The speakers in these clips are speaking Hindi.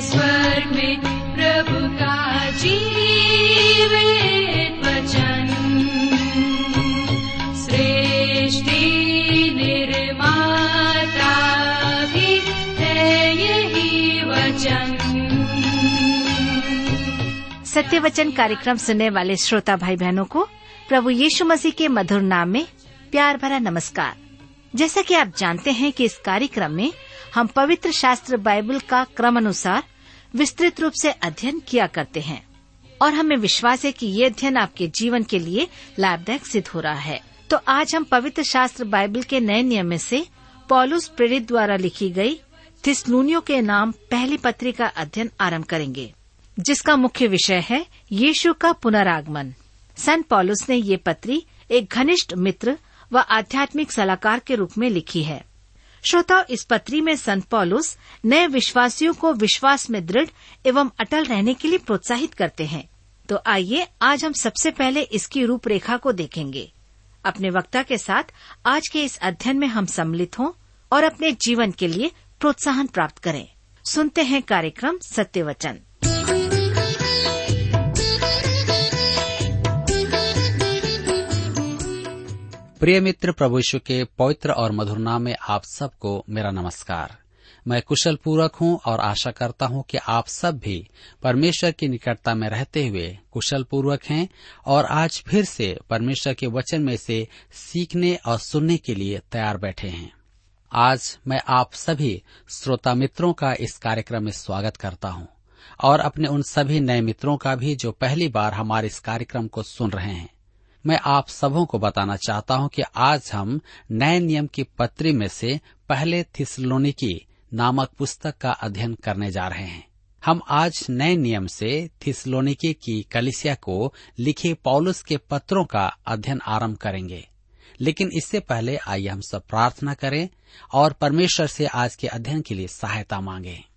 स्वर्ग में प्रभु का वचन। सृष्टि निर्माता भी है यही वचन। सत्य वचन कार्यक्रम सुनने वाले श्रोता भाई बहनों को प्रभु यीशु मसीह के मधुर नाम में प्यार भरा नमस्कार। जैसा कि आप जानते हैं कि इस कार्यक्रम में हम पवित्र शास्त्र बाइबल का क्रम अनुसार विस्तृत रूप से अध्ययन किया करते हैं और हमें विश्वास है कि ये अध्ययन आपके जीवन के लिए लाभदायक सिद्ध हो रहा है। तो आज हम पवित्र शास्त्र बाइबल के नए नियम में से पॉलुस प्रेरित द्वारा लिखी गई थिसलूनियों के नाम पहली पत्री का अध्ययन आरंभ करेंगे, जिसका मुख्य विषय है यीशु का पुनरागमन। संत पॉलुस ने ये पत्री एक घनिष्ठ मित्र व आध्यात्मिक सलाहकार के रूप में लिखी है। श्रोताओं, इस पत्री में संत पॉलुस नए विश्वासियों को विश्वास में दृढ़ एवं अटल रहने के लिए प्रोत्साहित करते हैं। तो आइए, आज हम सबसे पहले इसकी रूपरेखा को देखेंगे। अपने वक्ता के साथ आज के इस अध्ययन में हम सम्मिलित हों और अपने जीवन के लिए प्रोत्साहन प्राप्त करें। सुनते हैं कार्यक्रम सत्य वचन प्रिय मित्र प्रभु यीशु के पवित्र और मधुर नाम में आप सबको मेरा नमस्कार। मैं कुशल पूर्वक हूँ और आशा करता हूँ कि आप सब भी परमेश्वर की निकटता में रहते हुए कुशल पूर्वक हैं और आज फिर से परमेश्वर के वचन में से सीखने और सुनने के लिए तैयार बैठे हैं। आज मैं आप सभी श्रोता मित्रों का इस कार्यक्रम में स्वागत करता हूँ और अपने उन सभी नए मित्रों का भी जो पहली बार हमारे इस कार्यक्रम को सुन रहे हैं। मैं आप सबों को बताना चाहता हूँ कि आज हम नए नियम की पत्री में से पहले थिसलोनिकी नामक पुस्तक का अध्ययन करने जा रहे हैं। हम आज नए नियम से थिसलोनिकी की कलिसिया को लिखे पौलुस के पत्रों का अध्ययन आरंभ करेंगे। लेकिन इससे पहले आइए हम सब प्रार्थना करें और परमेश्वर से आज के अध्ययन के लिए सहायता मांगें।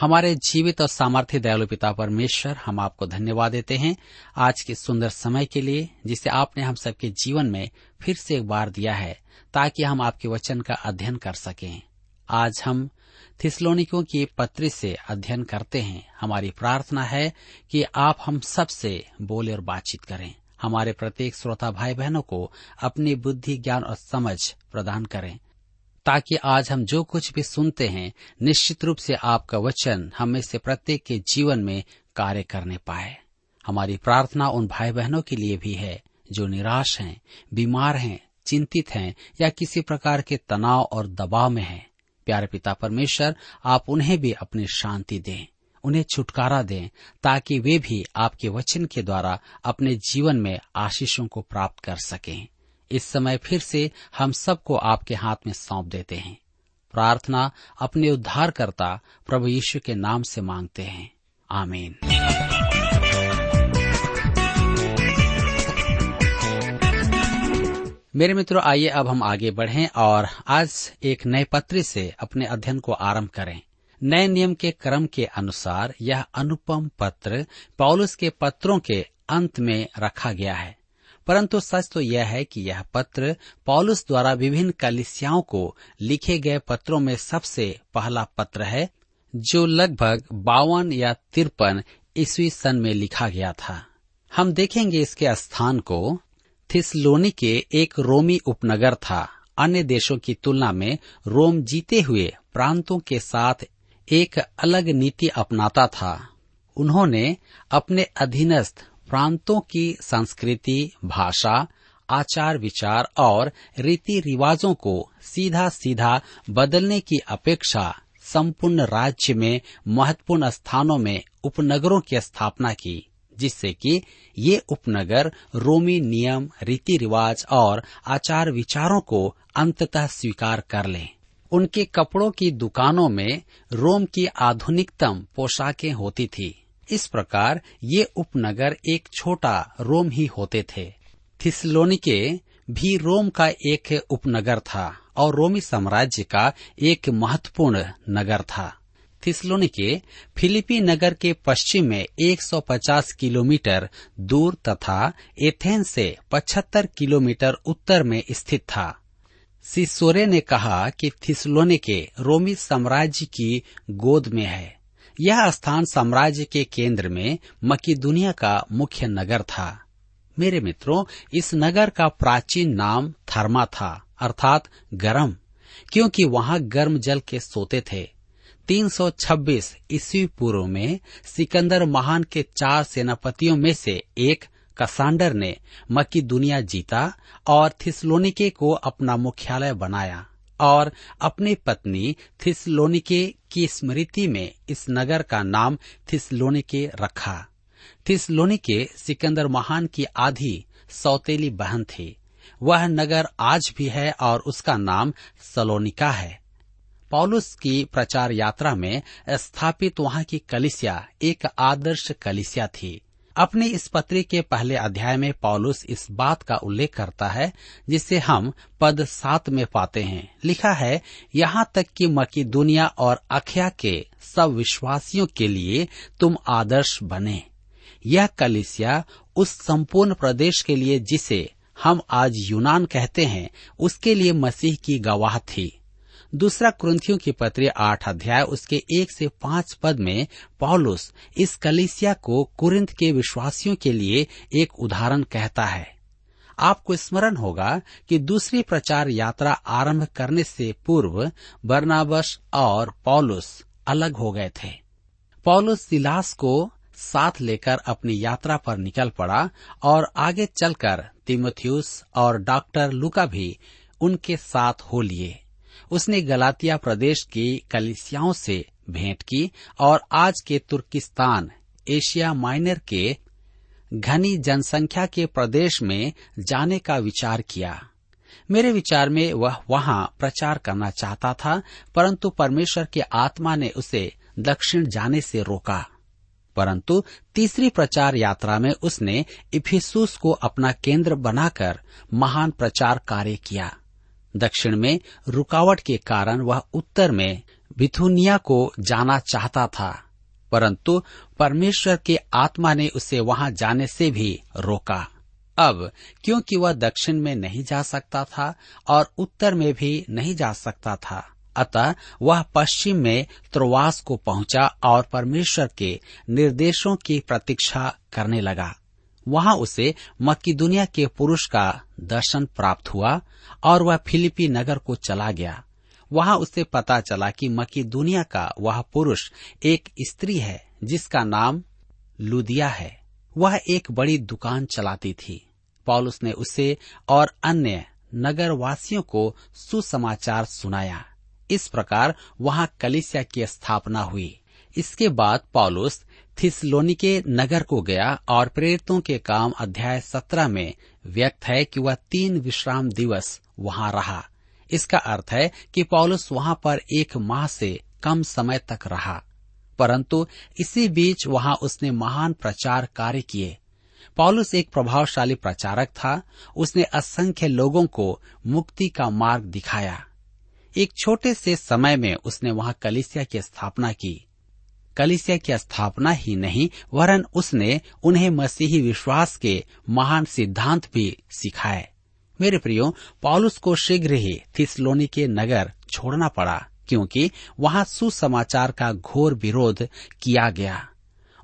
हमारे जीवित और सामर्थ्य दयालु पिता परमेश्वर, हम आपको धन्यवाद देते हैं आज के सुंदर समय के लिए, जिसे आपने हम सबके जीवन में फिर से एक बार दिया है, ताकि हम आपके वचन का अध्ययन कर सकें। आज हम थिसलोनिकों की पत्री से अध्ययन करते हैं। हमारी प्रार्थना है कि आप हम सबसे बोले और बातचीत करें। हमारे प्रत्येक श्रोता भाई बहनों को अपनी बुद्धि, ज्ञान और समझ प्रदान करें। ताकि आज हम जो कुछ भी सुनते हैं निश्चित रूप से आपका वचन हमें से प्रत्येक के जीवन में कार्य करने पाए हमारी प्रार्थना उन भाई बहनों के लिए भी है जो निराश हैं, बीमार हैं, चिंतित हैं या किसी प्रकार के तनाव और दबाव में हैं। प्यारे पिता परमेश्वर आप उन्हें भी अपनी शांति दें उन्हें छुटकारा दें ताकि वे भी आपके वचन के द्वारा अपने जीवन में आशीषों को प्राप्त कर सकें इस समय फिर से हम सबको आपके हाथ में सौंप देते हैं। प्रार्थना अपने उद्धारकर्ता प्रभु यीशु के नाम से मांगते हैं। आमीन। मेरे मित्रों, आइए अब हम आगे बढ़ें और आज एक नए पत्र से अपने अध्ययन को आरंभ करें। नए नियम के क्रम के अनुसार यह अनुपम पत्र पौलुस के पत्रों के अंत में रखा गया है। परंतु सच तो यह है कि यह पत्र पॉलुस द्वारा विभिन्न कलिसियाओं को लिखे गए पत्रों में सबसे पहला पत्र है, जो लगभग बावन या तिरपन ईस्वी सन में लिखा गया था। हम देखेंगे इसके स्थान को। थिसलोनी के एक रोमी उपनगर था। अन्य देशों की तुलना में रोम जीते हुए प्रांतों के साथ एक अलग नीति अपनाता था। उन्होंने अपने अधीनस्थ प्रांतों की संस्कृति, भाषा, आचार विचार और रीति रिवाजों को सीधा सीधा बदलने की अपेक्षा संपूर्ण राज्य में महत्वपूर्ण स्थानों में उपनगरों की स्थापना की, जिससे कि ये उपनगर रोमी नियम, रीति रिवाज और आचार विचारों को अंततः स्वीकार कर लें। उनके कपड़ों की दुकानों में रोम की आधुनिकतम पोशाकें होती थी। इस प्रकार ये उपनगर एक छोटा रोम ही होते थे। थिसलोनिके भी रोम का एक उपनगर था और रोमी साम्राज्य का एक महत्वपूर्ण नगर था। थिसलोनिके फिलिपी नगर के पश्चिम में 150 किलोमीटर दूर तथा एथेंस से 75 किलोमीटर उत्तर में स्थित था। सिसोरे ने कहा कि थिसलोनिके रोमी साम्राज्य की गोद में है। यह स्थान साम्राज्य के केंद्र में मकीदुनिया का मुख्य नगर था। मेरे मित्रों, इस नगर का प्राचीन नाम थर्मा था, अर्थात गर्म, क्योंकि वहाँ गर्म जल के सोते थे। 326 ईस्वी पूर्व में सिकंदर महान के चार सेनापतियों में से एक कसांडर ने मकी दुनिया जीता और थिसलोनिके को अपना मुख्यालय बनाया और अपनी पत्नी थिसलोनिके की स्मृति में इस नगर का नाम थिसलोनिके रखा। थिसलोनिके सिकंदर महान की आधी सौतेली बहन थी। वह नगर आज भी है और उसका नाम सलोनिका है। पॉलुस की प्रचार यात्रा में स्थापित वहाँ की कलिसिया, एक आदर्श कलिसिया थी। अपनी इस पत्री के पहले अध्याय में पॉलुस इस बात का उल्लेख करता है, जिसे हम पद सात में पाते हैं। लिखा है, यहाँ तक कि मकी दुनिया और अखिया के सब विश्वासियों के लिए तुम आदर्श बने। यह कलिसिया उस संपूर्ण प्रदेश के लिए जिसे हम आज यूनान कहते हैं, उसके लिए मसीह की गवाह थी। दूसरा क्रंथियों की पत्री आठ अध्याय, उसके एक से पाँच पद में पॉलुस इस कलिसिया को कुरिंथ के विश्वासियों के लिए एक उदाहरण कहता है। आपको स्मरण होगा कि दूसरी प्रचार यात्रा आरंभ करने से पूर्व बर्नाबस और पॉलुस अलग हो गए थे। पॉलुस सिलास को साथ लेकर अपनी यात्रा पर निकल पड़ा और आगे चलकर तिमोथियस और डॉक्टर लुका भी उनके साथ हो लिए। उसने गलातिया प्रदेश की कलिसियाओं से भेंट की और आज के तुर्किस्तान, एशिया माइनर के घनी जनसंख्या के प्रदेश में जाने का विचार किया। मेरे विचार में वह वहाँ प्रचार करना चाहता था, परंतु परमेश्वर के आत्मा ने उसे दक्षिण जाने से रोका। परंतु तीसरी प्रचार यात्रा में उसने इफिसूस को अपना केंद्र बनाकर महान प्रचार कार्य किया। दक्षिण में रुकावट के कारण वह उत्तर में बिथुनिया को जाना चाहता था, परंतु परमेश्वर के आत्मा ने उसे वहाँ जाने से भी रोका। अब, क्योंकि वह दक्षिण में नहीं जा सकता था और उत्तर में भी नहीं जा सकता था, अतः वह पश्चिम में त्रोवास को पहुँचा और परमेश्वर के निर्देशों की प्रतीक्षा करने लगा। वहाँ उसे मक्की दुनिया के पुरुष का दर्शन प्राप्त हुआ और वह फिलिपी नगर को चला गया। वहाँ उसे पता चला कि मक्की दुनिया का वह पुरुष एक स्त्री है, जिसका नाम लुदिया है। वह एक बड़ी दुकान चलाती थी। पॉलुस ने उसे और अन्य नगरवासियों को सुसमाचार सुनाया। इस प्रकार वहाँ कलिसिया की स्थापना हुई। इसके बाद पॉलुस थिसलोनिके नगर को गया और प्रेरितों के काम अध्याय सत्रह में व्यक्त है कि वह तीन विश्राम दिवस वहाँ रहा। इसका अर्थ है कि पॉलुस वहाँ पर एक माह से कम समय तक रहा। परंतु इसी बीच वहाँ उसने महान प्रचार कार्य किए। पॉलुस एक प्रभावशाली प्रचारक था। उसने असंख्य लोगों को मुक्ति का मार्ग दिखाया। एक छोटे से समय में उसने वहाँ कलिसिया की स्थापना की। कलिसिया की स्थापना ही नहीं, वरन उसने उन्हें मसीही विश्वास के महान सिद्धांत भी सिखाए। मेरे प्रियो पॉलुस को शीघ्र ही थिसलोनी के नगर छोड़ना पड़ा, क्योंकि वहाँ सुसमाचार का घोर विरोध किया गया।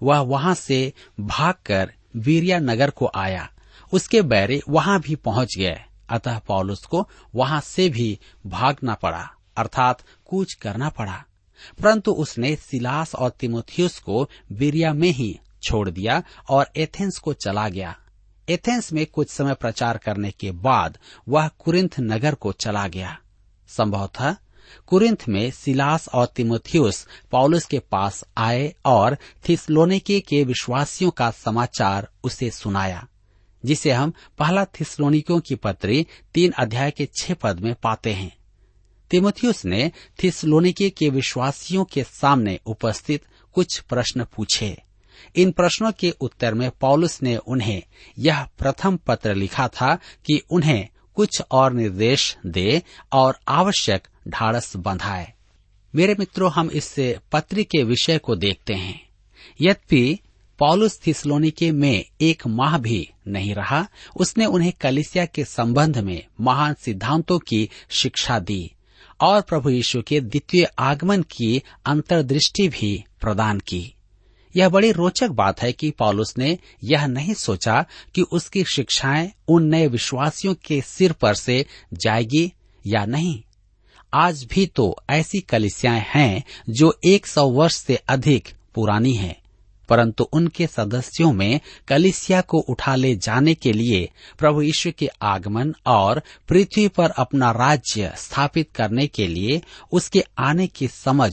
वह वहाँ से भागकर वीरिया नगर को आया। उसके बैरे वहाँ भी पहुँच गए। अतः पॉलुस को वहाँ से भी भागना पड़ा, अर्थात कूच करना पड़ा। परंतु उसने सिलास और तिमोथियस को बिरिया में ही छोड़ दिया और एथेंस को चला गया। एथेंस में कुछ समय प्रचार करने के बाद वह कुरिंथ नगर को चला गया। संभवतः कुरिंथ में सिलास और तिमोथियस पौलुस के पास आए और थिसलोनिके के विश्वासियों का समाचार उसे सुनाया, जिसे हम पहला थिसलोनिकों की पत्री तीन अध्याय के छह पद में पाते हैं। तिमोथियस ने थिसलोनिके के विश्वासियों के सामने उपस्थित कुछ प्रश्न पूछे। इन प्रश्नों के उत्तर में पौलुस ने उन्हें यह प्रथम पत्र लिखा था कि उन्हें कुछ और निर्देश दे और आवश्यक ढाड़स बंधाए। मेरे मित्रों, हम इस पत्र के विषय को देखते हैं। यद्यपि पॉलुस थिसलोनिके में एक माह भी नहीं रहा, उसने उन्हें कलिसिया के संबंध में महान सिद्धांतों की शिक्षा दी। और प्रभु यीशु के द्वितीय आगमन की अंतर्दृष्टि भी प्रदान की। यह बड़ी रोचक बात है कि पॉलुस ने यह नहीं सोचा कि उसकी शिक्षाएँ उन नए विश्वासियों के सिर पर से जाएगी या नहीं। आज भी तो ऐसी कलिसियाएँ हैं जो एक सौ वर्ष से अधिक पुरानी हैं, परंतु उनके सदस्यों में कलिसिया को उठा ले जाने के लिए प्रभु यीशु के आगमन और पृथ्वी पर अपना राज्य स्थापित करने के लिए उसके आने की समझ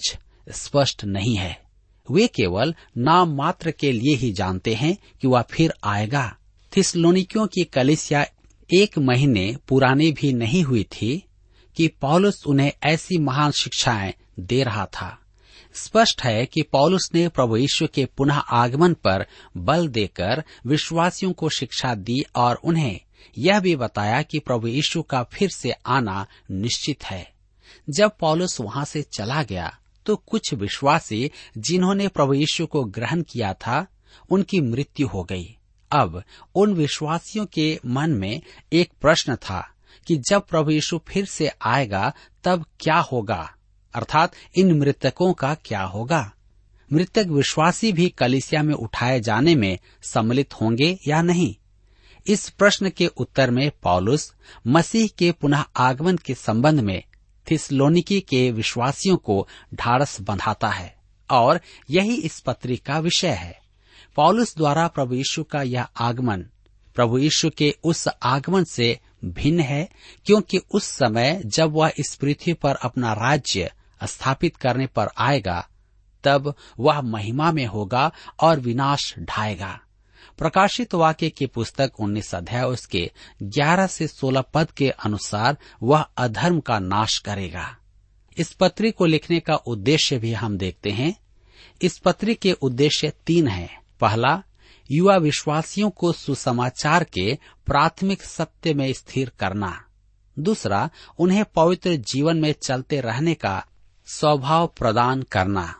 स्पष्ट नहीं है। वे केवल नाम मात्र के लिए ही जानते हैं कि वह फिर आएगा। थिसलोनिकियों की कलिसिया एक महीने पुरानी भी नहीं हुई थी कि पौलुस उन्हें ऐसी महान शिक्षाएँ दे रहा था। स्पष्ट है कि पौलुस ने प्रभु यीशु के पुनः आगमन पर बल देकर विश्वासियों को शिक्षा दी और उन्हें यह भी बताया कि प्रभु यीशु का फिर से आना निश्चित है। जब पौलुस वहाँ से चला गया तो कुछ विश्वासी जिन्होंने प्रभु यीशु को ग्रहण किया था, उनकी मृत्यु हो गई। अब उन विश्वासियों के मन में एक प्रश्न था कि जब प्रभु यीशु फिर से आएगा, तब क्या होगा? अर्थात इन मृतकों का क्या होगा? मृतक विश्वासी भी कलिसिया में उठाए जाने में सम्मिलित होंगे या नहीं? इस प्रश्न के उत्तर में पॉलुस मसीह के पुनः आगमन के संबंध में थिसलोनिकी के विश्वासियों को ढाड़स बंधाता है और यही इस पत्री का विषय है। पॉलुस द्वारा प्रभु यीशु का यह आगमन प्रभु यीशु के उस आगमन से भिन्न है, क्योंकि उस समय जब वह इस पृथ्वी पर अपना राज्य स्थापित करने पर आएगा, तब वह महिमा में होगा और विनाश ढाएगा। प्रकाशित वाक्य की पुस्तक उन्नीस अध्याय उसके 11 से 16 पद के अनुसार वह अधर्म का नाश करेगा। इस पत्री को लिखने का उद्देश्य भी हम देखते हैं। इस पत्री के उद्देश्य तीन हैं। पहला युवा विश्वासियों को सुसमाचार के प्राथमिक सत्य में स्थिर करना। दूसरा, उन्हें पवित्र जीवन में चलते रहने का स्वभाव प्रदान करना।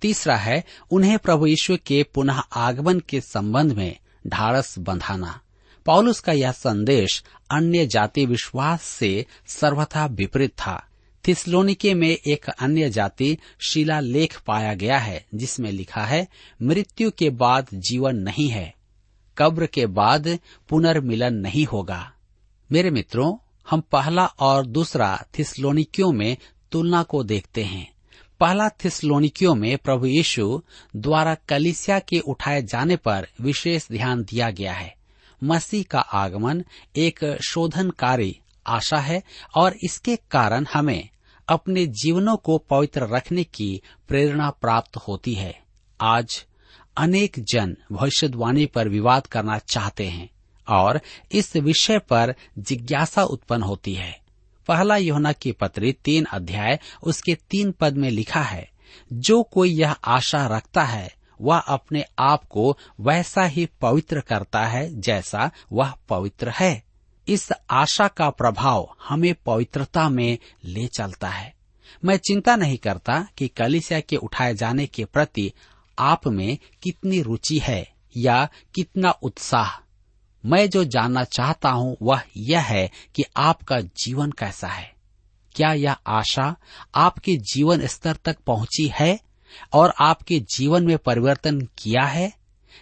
तीसरा है, उन्हें प्रभु यीशु के पुनः आगमन के संबंध में ढाड़स बंधाना। पौलुस का यह संदेश अन्य जाति विश्वास से सर्वथा विपरीत था। थिस्लोनिके में एक अन्य जाति शिला लेख पाया गया है, जिसमें लिखा है, मृत्यु के बाद जीवन नहीं है, कब्र के बाद पुनर्मिलन नहीं होगा। मेरे मित्रों, हम पहला और दूसरा थिस्लोनिकियों में तुलना को देखते हैं। पहला थिस्लोनिकियों में प्रभु यीशु द्वारा कलिसिया के उठाए जाने पर विशेष ध्यान दिया गया है। मसीह का आगमन एक शोधनकारी आशा है और इसके कारण हमें अपने जीवनों को पवित्र रखने की प्रेरणा प्राप्त होती है। आज अनेक जन भविष्यवाणी पर विवाद करना चाहते हैं और इस विषय पर जिज्ञासा उत्पन्न होती है। पहला योना की पत्री तीन अध्याय, उसके तीन पद में लिखा है, जो कोई यह आशा रखता है, वह अपने आप को वैसा ही पवित्र करता है जैसा वह पवित्र है। इस आशा का प्रभाव हमें पवित्रता में ले चलता है। मैं चिंता नहीं करता कि कलिसिया के उठाए जाने के प्रति आप में कितनी रुचि है या कितना उत्साह। मैं जो जानना चाहता हूँ, वह यह है कि आपका जीवन कैसा है। क्या यह आशा आपके जीवन स्तर तक पहुँची है और आपके जीवन में परिवर्तन किया है?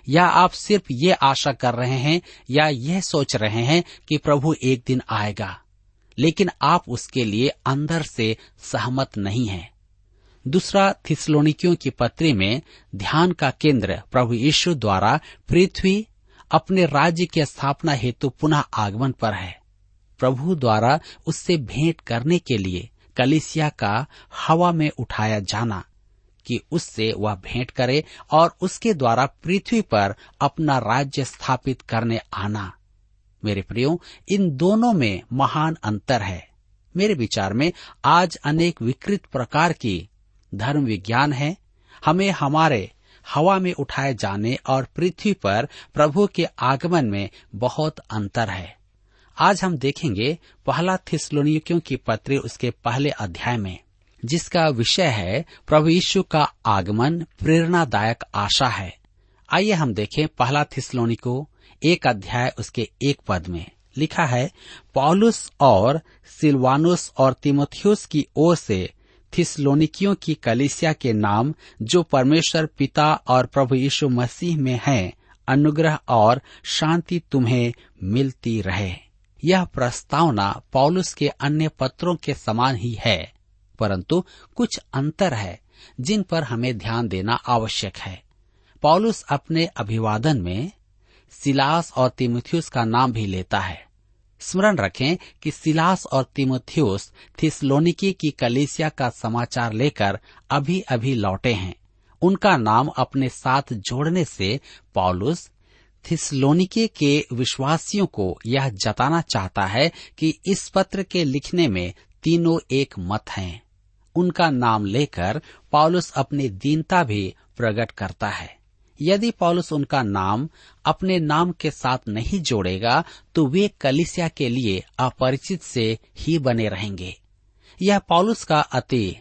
या आप सिर्फ़ ये आशा कर रहे हैं या यह सोच रहे हैं कि प्रभु एक दिन आएगा, लेकिन आप उसके लिए अंदर से सहमत नहीं हैं। दूसरा थिसलोनिकियों की पत्री में ध्यान का केंद्र प्रभु यीशु द्वारा पृथ्वी अपने राज्य की स्थापना हेतु पुनः आगमन पर है। प्रभु द्वारा उससे भेंट करने के लिए कलिसिया का हवा में उठाया जाना कि उससे वह भेंट करे और उसके द्वारा पृथ्वी पर अपना राज्य स्थापित करने आना। मेरे प्रियो, इन दोनों में महान अंतर है। मेरे विचार में आज अनेक विकृत प्रकार की धर्म विज्ञान है। हमें हमारे हवा में उठाए जाने और पृथ्वी पर प्रभु के आगमन में बहुत अंतर है। आज हम देखेंगे पहला थिस्लोनियों की पत्री उसके पहले अध्याय में। जिसका विषय है प्रभु यीशु का आगमन प्रेरणादायक आशा है। आइए हम देखें पहला थिस्लोनिको एक अध्याय उसके एक पद में। लिखा है, पॉलुस और सिलवानुस और तिमोथियस की ओर से थिसलोनिकियों की कलिसिया के नाम, जो परमेश्वर पिता और प्रभु यीशु मसीह में है, अनुग्रह और शांति तुम्हें मिलती रहे। यह प्रस्तावना पौलुस के अन्य पत्रों के समान ही है। परंतु कुछ अंतर है, जिन पर हमें ध्यान देना आवश्यक है। पॉलुस अपने अभिवादन में सिलास और तिमुथियुस का नाम भी लेता है। स्मरण रखें कि सिलास और तिमुथियुस थिसलोनिकी की कलेसिया का समाचार लेकर अभी अभी लौटे हैं। उनका नाम अपने साथ जोड़ने से पौलुस थिसलोनिके के विश्वासियों को यह जताना चाहता है कि इस पत्र के लिखने में तीनों एक मत हैं। उनका नाम लेकर पॉलुस अपनी दीनता भी प्रकट करता है। यदि पौलुस उनका नाम अपने नाम के साथ नहीं जोड़ेगा तो वे कलिसिया के लिए अपरिचित से ही बने रहेंगे। यह पौलुस का अति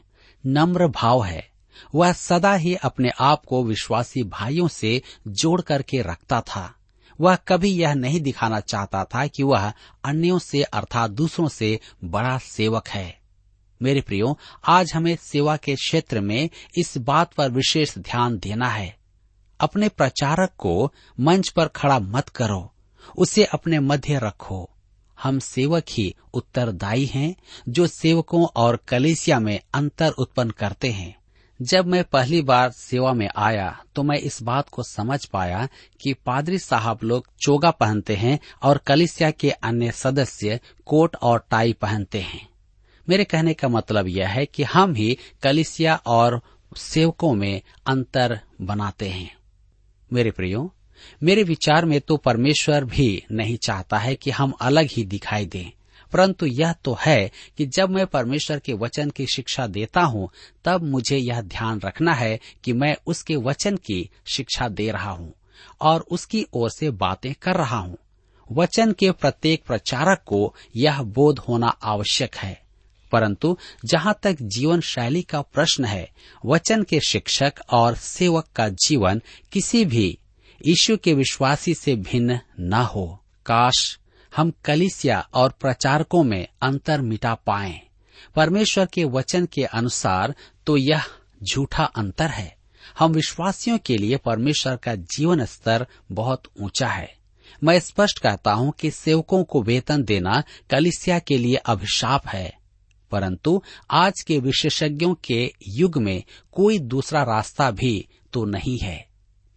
नम्र भाव है। वह सदा ही अपने आप को विश्वासी भाइयों से जोड़ करके रखता था। वह कभी यह नहीं दिखाना चाहता था कि वह अन्यों से अर्थात दूसरों से बड़ा सेवक है। मेरे प्रियो, आज हमें सेवा के क्षेत्र में इस बात पर विशेष ध्यान देना है। अपने प्रचारक को मंच पर खड़ा मत करो। उसे अपने मध्य रखो। हम सेवक ही उत्तरदायी हैं, जो सेवकों और कलेसिया में अंतर उत्पन्न करते हैं। जब मैं पहली बार सेवा में आया तो मैं इस बात को समझ पाया कि पादरी साहब लोग चोगा पहनते हैं और कलिसिया के अन्य सदस्य कोट और टाई पहनते हैं। मेरे कहने का मतलब यह है कि हम ही कलिसिया और सेवकों में अंतर बनाते हैं। मेरे प्रियो, मेरे विचार में तो परमेश्वर भी नहीं चाहता है कि हम अलग ही दिखाई दें, परंतु यह तो है कि जब मैं परमेश्वर के वचन की शिक्षा देता हूँ, तब मुझे यह ध्यान रखना है कि मैं उसके वचन की शिक्षा दे रहा हूँ और उसकी ओर से बातें कर रहा हूँ। वचन के प्रत्येक प्रचारक को यह बोध होना आवश्यक है। परंतु जहाँ तक जीवन शैली का प्रश्न है, वचन के शिक्षक और सेवक का जीवन किसी भी यीशु के विश्वासी से भिन्न न हो। काश हम कलिसिया और प्रचारकों में अंतर मिटा पाए। परमेश्वर के वचन के अनुसार तो यह झूठा अंतर है। हम विश्वासियों के लिए परमेश्वर का जीवन स्तर बहुत ऊँचा है। मैं स्पष्ट कहता हूँ कि सेवकों को वेतन देना कलिसिया के लिए अभिशाप है। परंतु आज के विशेषज्ञों के युग में कोई दूसरा रास्ता भी तो नहीं है।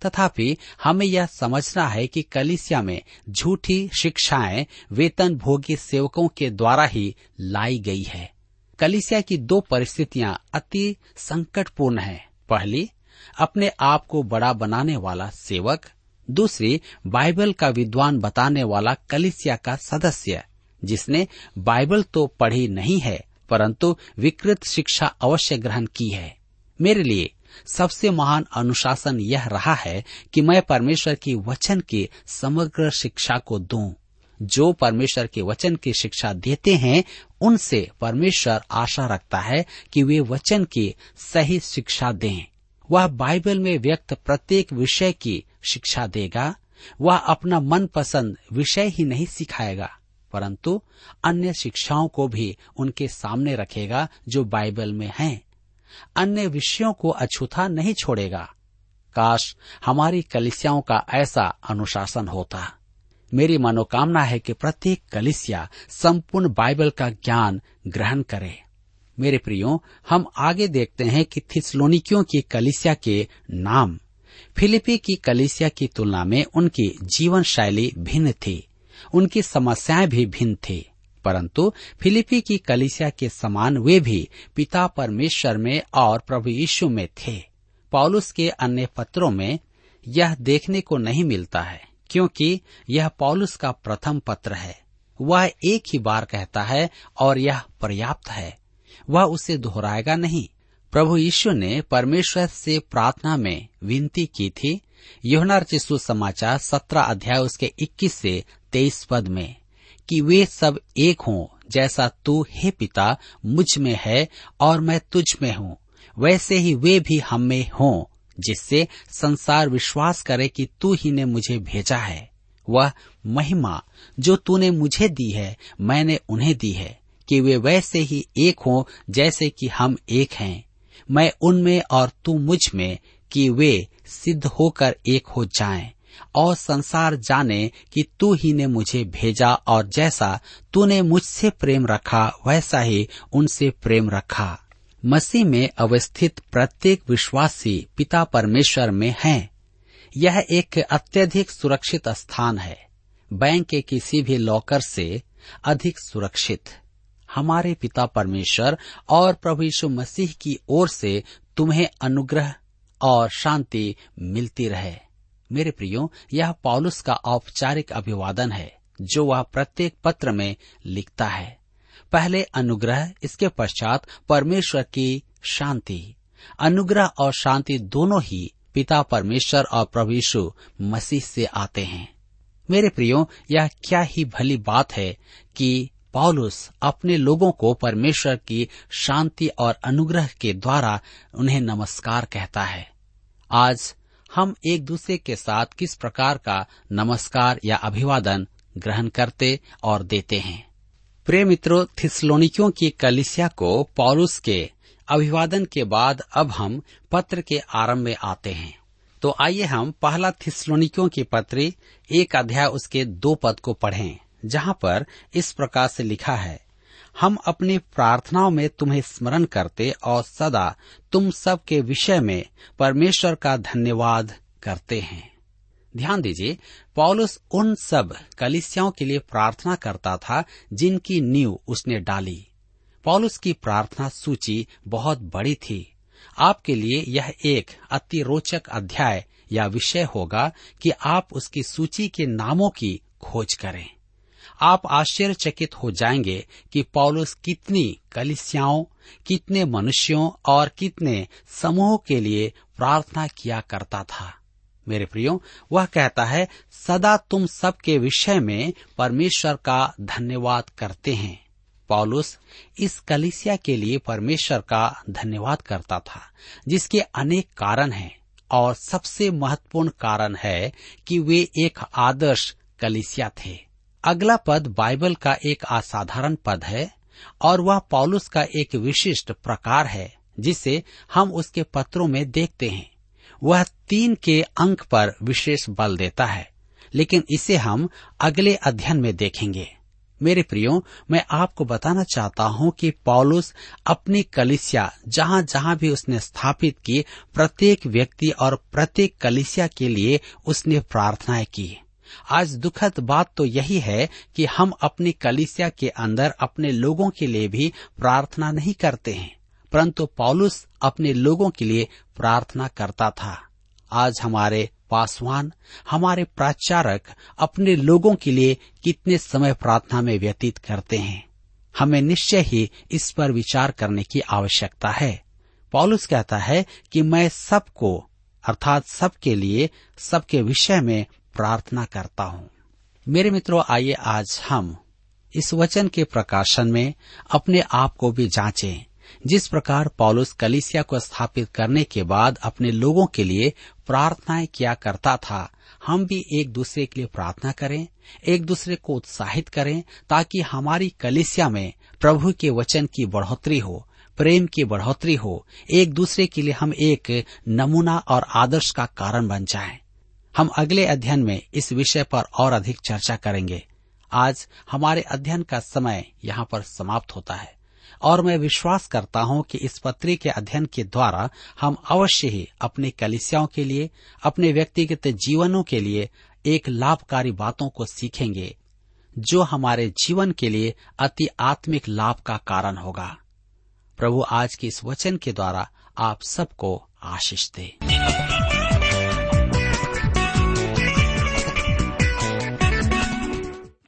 तथापि हमें यह समझना है कि कलिसिया में झूठी शिक्षाएँ वेतन भोगी सेवकों के द्वारा ही लाई गई है। कलिसिया की दो परिस्थितियाँ अति संकटपूर्ण हैं। पहली, अपने आप को बड़ा बनाने वाला सेवक। दूसरी, बाइबल का विद्वान बताने वाला कलिसिया का सदस्य, जिसने बाइबल तो पढ़ी नहीं है परंतु विकृत शिक्षा अवश्य ग्रहण की है। मेरे लिए सबसे महान अनुशासन यह रहा है कि मैं परमेश्वर की वचन की समग्र शिक्षा को दूँ। जो परमेश्वर के वचन की शिक्षा देते हैं, उनसे परमेश्वर आशा रखता है कि वे वचन की सही शिक्षा दें। वह बाइबल में व्यक्त प्रत्येक विषय की शिक्षा देगा। वह अपना मनपसंद विषय ही नहीं सिखाएगा। परंतु अन्य शिक्षाओं को भी उनके सामने रखेगा जो बाइबल में हैं। अन्य विषयों को अछूता नहीं छोड़ेगा। काश हमारी कलिसियाओं का ऐसा अनुशासन होता। मेरी मनोकामना है कि प्रत्येक कलिसिया संपूर्ण बाइबल का ज्ञान ग्रहण करे। मेरे प्रियो, हम आगे देखते हैं कि थिसलोनिकियों की कलिसिया के नाम, फिलिपी की कलिसिया की तुलना में उनकी जीवन शैली भिन्न थी। उनकी समस्याएँ भी भिन्न थी। परंतु फिलिपी की कलिसिया के समान वे भी पिता परमेश्वर में और प्रभु यीशु में थे। पौलुस के अन्य पत्रों में यह देखने को नहीं मिलता है, क्योंकि यह पौलुस का प्रथम पत्र है। वह एक ही बार कहता है और यह पर्याप्त है। वह उसे दोहराएगा नहीं। प्रभु यीशु ने परमेश्वर से प्रार्थना में विनती की थी। योहना चिशु समाचार सत्रह अध्याय उसके इक्कीस से तेईस पद में, कि वे सब एक हों, जैसा तू हे पिता मुझमें है और मैं तुझ में हूँ। वैसे ही वे भी हम में हों, जिससे संसार विश्वास करे कि तू ही ने मुझे भेजा है। वह महिमा जो तूने मुझे दी है, मैंने उन्हें दी है, कि वे वैसे ही एक हों, जैसे कि हम एक हैं। मैं उनमें और तू मुझमें, कि वे सिद्ध होकर एक हो जाएँ। और संसार जाने कि तू ही ने मुझे भेजा और जैसा तूने मुझसे प्रेम रखा, वैसा ही उनसे प्रेम रखा। मसीह में अवस्थित प्रत्येक विश्वासी पिता परमेश्वर में है। यह एक अत्यधिक सुरक्षित स्थान है। बैंक के किसी भी लॉकर से अधिक सुरक्षित। हमारे पिता परमेश्वर और प्रभु यीशु मसीह की ओर से तुम्हें अनुग्रह और शांति मिलती रहे। मेरे प्रियो, यह पॉलुस का औपचारिक अभिवादन है, जो वह प्रत्येक पत्र में लिखता है। पहले अनुग्रह, इसके पश्चात परमेश्वर की शांति। अनुग्रह और शांति दोनों ही पिता परमेश्वर और प्रभु मसीह से आते हैं। मेरे प्रियो, यह क्या ही भली बात है कि पौलुस अपने लोगों को परमेश्वर की शांति और अनुग्रह के द्वारा उन्हें नमस्कार कहता है। आज हम एक दूसरे के साथ किस प्रकार का नमस्कार या अभिवादन ग्रहण करते और देते हैं। प्रिय मित्रों थिस्लोनिकियों की कलिसिया को पौलुस के अभिवादन के बाद अब हम पत्र के आरंभ में आते हैं। तो आइए हम पहला थिस्लोनिकियों की पत्री, एक अध्याय उसके दो पद को पढ़ें, जहाँ पर इस प्रकार से लिखा है हम अपनी प्रार्थनाओं में तुम्हें स्मरण करते और सदा तुम सब के विषय में परमेश्वर का धन्यवाद करते हैं। ध्यान दीजिए, पौलुस उन सब कलिसियाओं के लिए प्रार्थना करता था जिनकी नींव उसने डाली। पौलुस की प्रार्थना सूची बहुत बड़ी थी। आपके लिए यह एक अति रोचक अध्याय या विषय होगा कि आप उसकी सूची के नामों की खोज करें। आप आश्चर्यचकित हो जाएँगे कि पौलुस कितनी कलिसियाओं, कितने मनुष्यों और कितने समूहों के लिए प्रार्थना किया करता था। मेरे प्रियो, वह कहता है, सदा तुम सबके विषय में परमेश्वर का धन्यवाद करते हैं। पौलुस इस कलिसिया के लिए परमेश्वर का धन्यवाद करता था, जिसके अनेक कारण हैं, और सबसे महत्वपूर्ण कारण है कि वे एक आदर्श कलिसिया थे। अगला पद बाइबल का एक असाधारण पद है और वह पौलुस का एक विशिष्ट प्रकार है, जिसे हम उसके पत्रों में देखते हैं। वह तीन के अंक पर विशेष बल देता है, लेकिन इसे हम अगले अध्ययन में देखेंगे। मेरे प्रियो, मैं आपको बताना चाहता हूँ कि पौलुस अपनी कलिसिया जहाँ जहाँ भी उसने स्थापित की, प्रत्येक व्यक्ति और प्रत्येक कलिसिया के लिए उसने प्रार्थनाएँ की। आज दुखद बात तो यही है कि हम अपनी कलिसिया के अंदर अपने लोगों के लिए भी प्रार्थना नहीं करते हैं, परंतु पॉलुस अपने लोगों के लिए प्रार्थना करता था। आज हमारे पासवान, हमारे प्राचारक अपने लोगों के लिए कितने समय प्रार्थना में व्यतीत करते हैं। हमें निश्चय ही इस पर विचार करने की आवश्यकता है। पॉलुस कहता है कि मैं सबको, अर्थात सबके लिए, सबके विषय में प्रार्थना करता हूँ मेरे मित्रों, आइए आज हम इस वचन के प्रकाशन में अपने आप को भी जांचें जिस प्रकार पौलुस कलिसिया को स्थापित करने के बाद अपने लोगों के लिए प्रार्थनाएँ किया करता था, हम भी एक दूसरे के लिए प्रार्थना करें, एक दूसरे को उत्साहित करें, ताकि हमारी कलिसिया में प्रभु के वचन की बढ़ोतरी हो, प्रेम की बढ़ोतरी हो, एक दूसरे के लिए हम एक नमूना और आदर्श का कारण बन जाएँ। हम अगले अध्ययन में इस विषय पर और अधिक चर्चा करेंगे। आज हमारे अध्ययन का समय यहाँ पर समाप्त होता है और मैं विश्वास करता हूँ कि इस पत्री के अध्ययन के द्वारा हम अवश्य ही अपनी कलिसियाओं के लिए, अपने व्यक्तिगत जीवनों के लिए एक लाभकारी बातों को सीखेंगे, जो हमारे जीवन के लिए अति आत्मिक लाभ का कारण होगा। प्रभु आज के इस वचन के द्वारा आप सबको आशीष दे।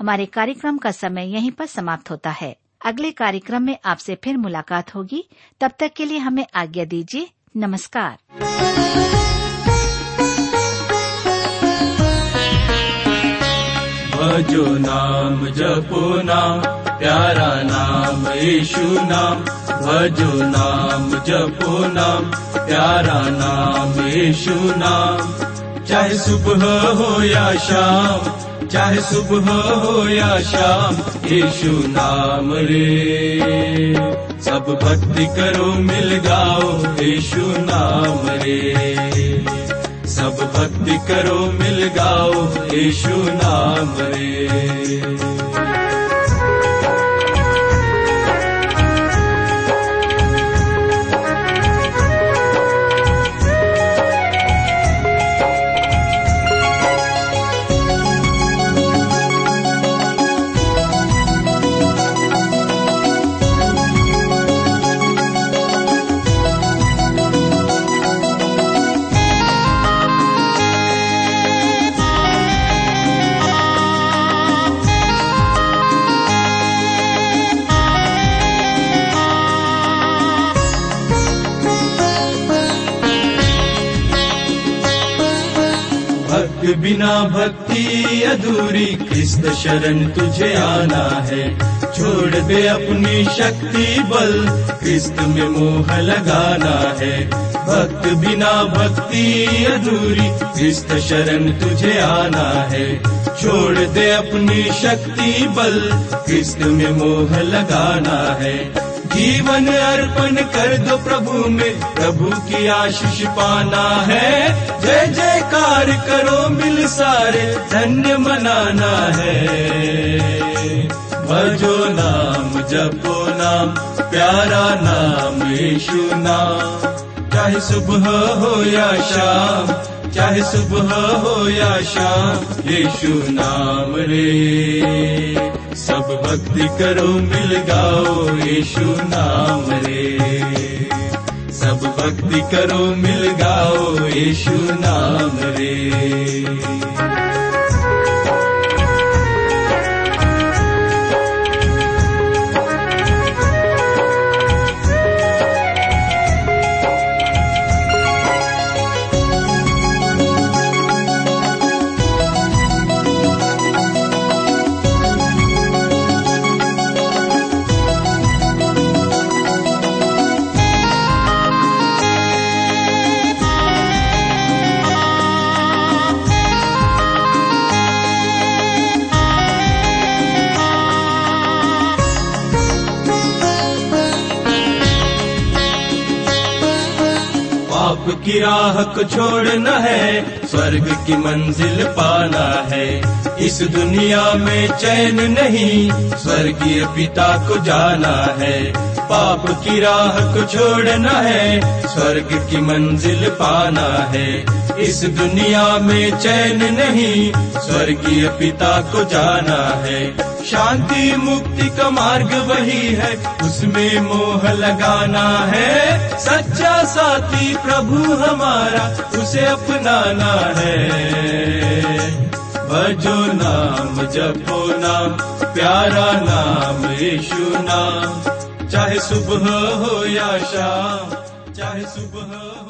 हमारे कार्यक्रम का समय यहीं पर समाप्त होता है। अगले कार्यक्रम में आपसे फिर मुलाकात होगी। तब तक के लिए हमें आज्ञा दीजिए। नमस्कार। भजो नाम, जपो नाम, प्यारा नाम, यीशु नाम। भजो नाम, जपो नाम, प्यारा नाम, यीशु नाम। चाहे सुबह हो या शाम चाहे सुबह हो या शाम, यीशु नाम रे। सब भक्ति करो, मिल गाओ यीशु नाम रे। सब भक्ति करो, मिल गाओ यीशु नाम रे। बिना भक्ति अधूरी कृष्ण शरण तुझे आना है। छोड़ दे अपनी शक्ति, बल कृष्ण में मोह लगाना है। भक्त बिना भक्ति अधूरी कृष्ण शरण तुझे आना है। छोड़ दे अपनी शक्ति, बल कृष्ण में मोह लगाना है। जीवन अर्पण कर दो प्रभु में। प्रभु की आशीष पाना है। जय जयकार करो मिल सारे। धन्य मनाना है। भजो नाम, जपो नाम, प्यारा नाम, यीशु नाम। चाहे सुबह हो या शाम चाहे सुबह हो या शाम, यीशु नाम रे। सब भक्ति करो, मिल गाओ, यीशु नाम रे। सब भक्ति करो, मिल गाओ, यीशु नाम रे। की राह को छोड़ना है, स्वर्ग की मंजिल पाना है। इस दुनिया में चैन नहीं, स्वर्गीय पिता को जाना है। पाप की राह को छोड़ना है, स्वर्ग की मंजिल पाना है। इस दुनिया में चैन नहीं, स्वर्गीय पिता को जाना है। शांति मुक्ति का मार्ग वही है, उसमें मोह लगाना है। सच्चा साथी प्रभु हमारा, उसे अपनाना है। भजो नाम, जपो नाम, प्यारा नाम, यीशु नाम। चाहे सुबह हो या शाम चाहे सुबह हो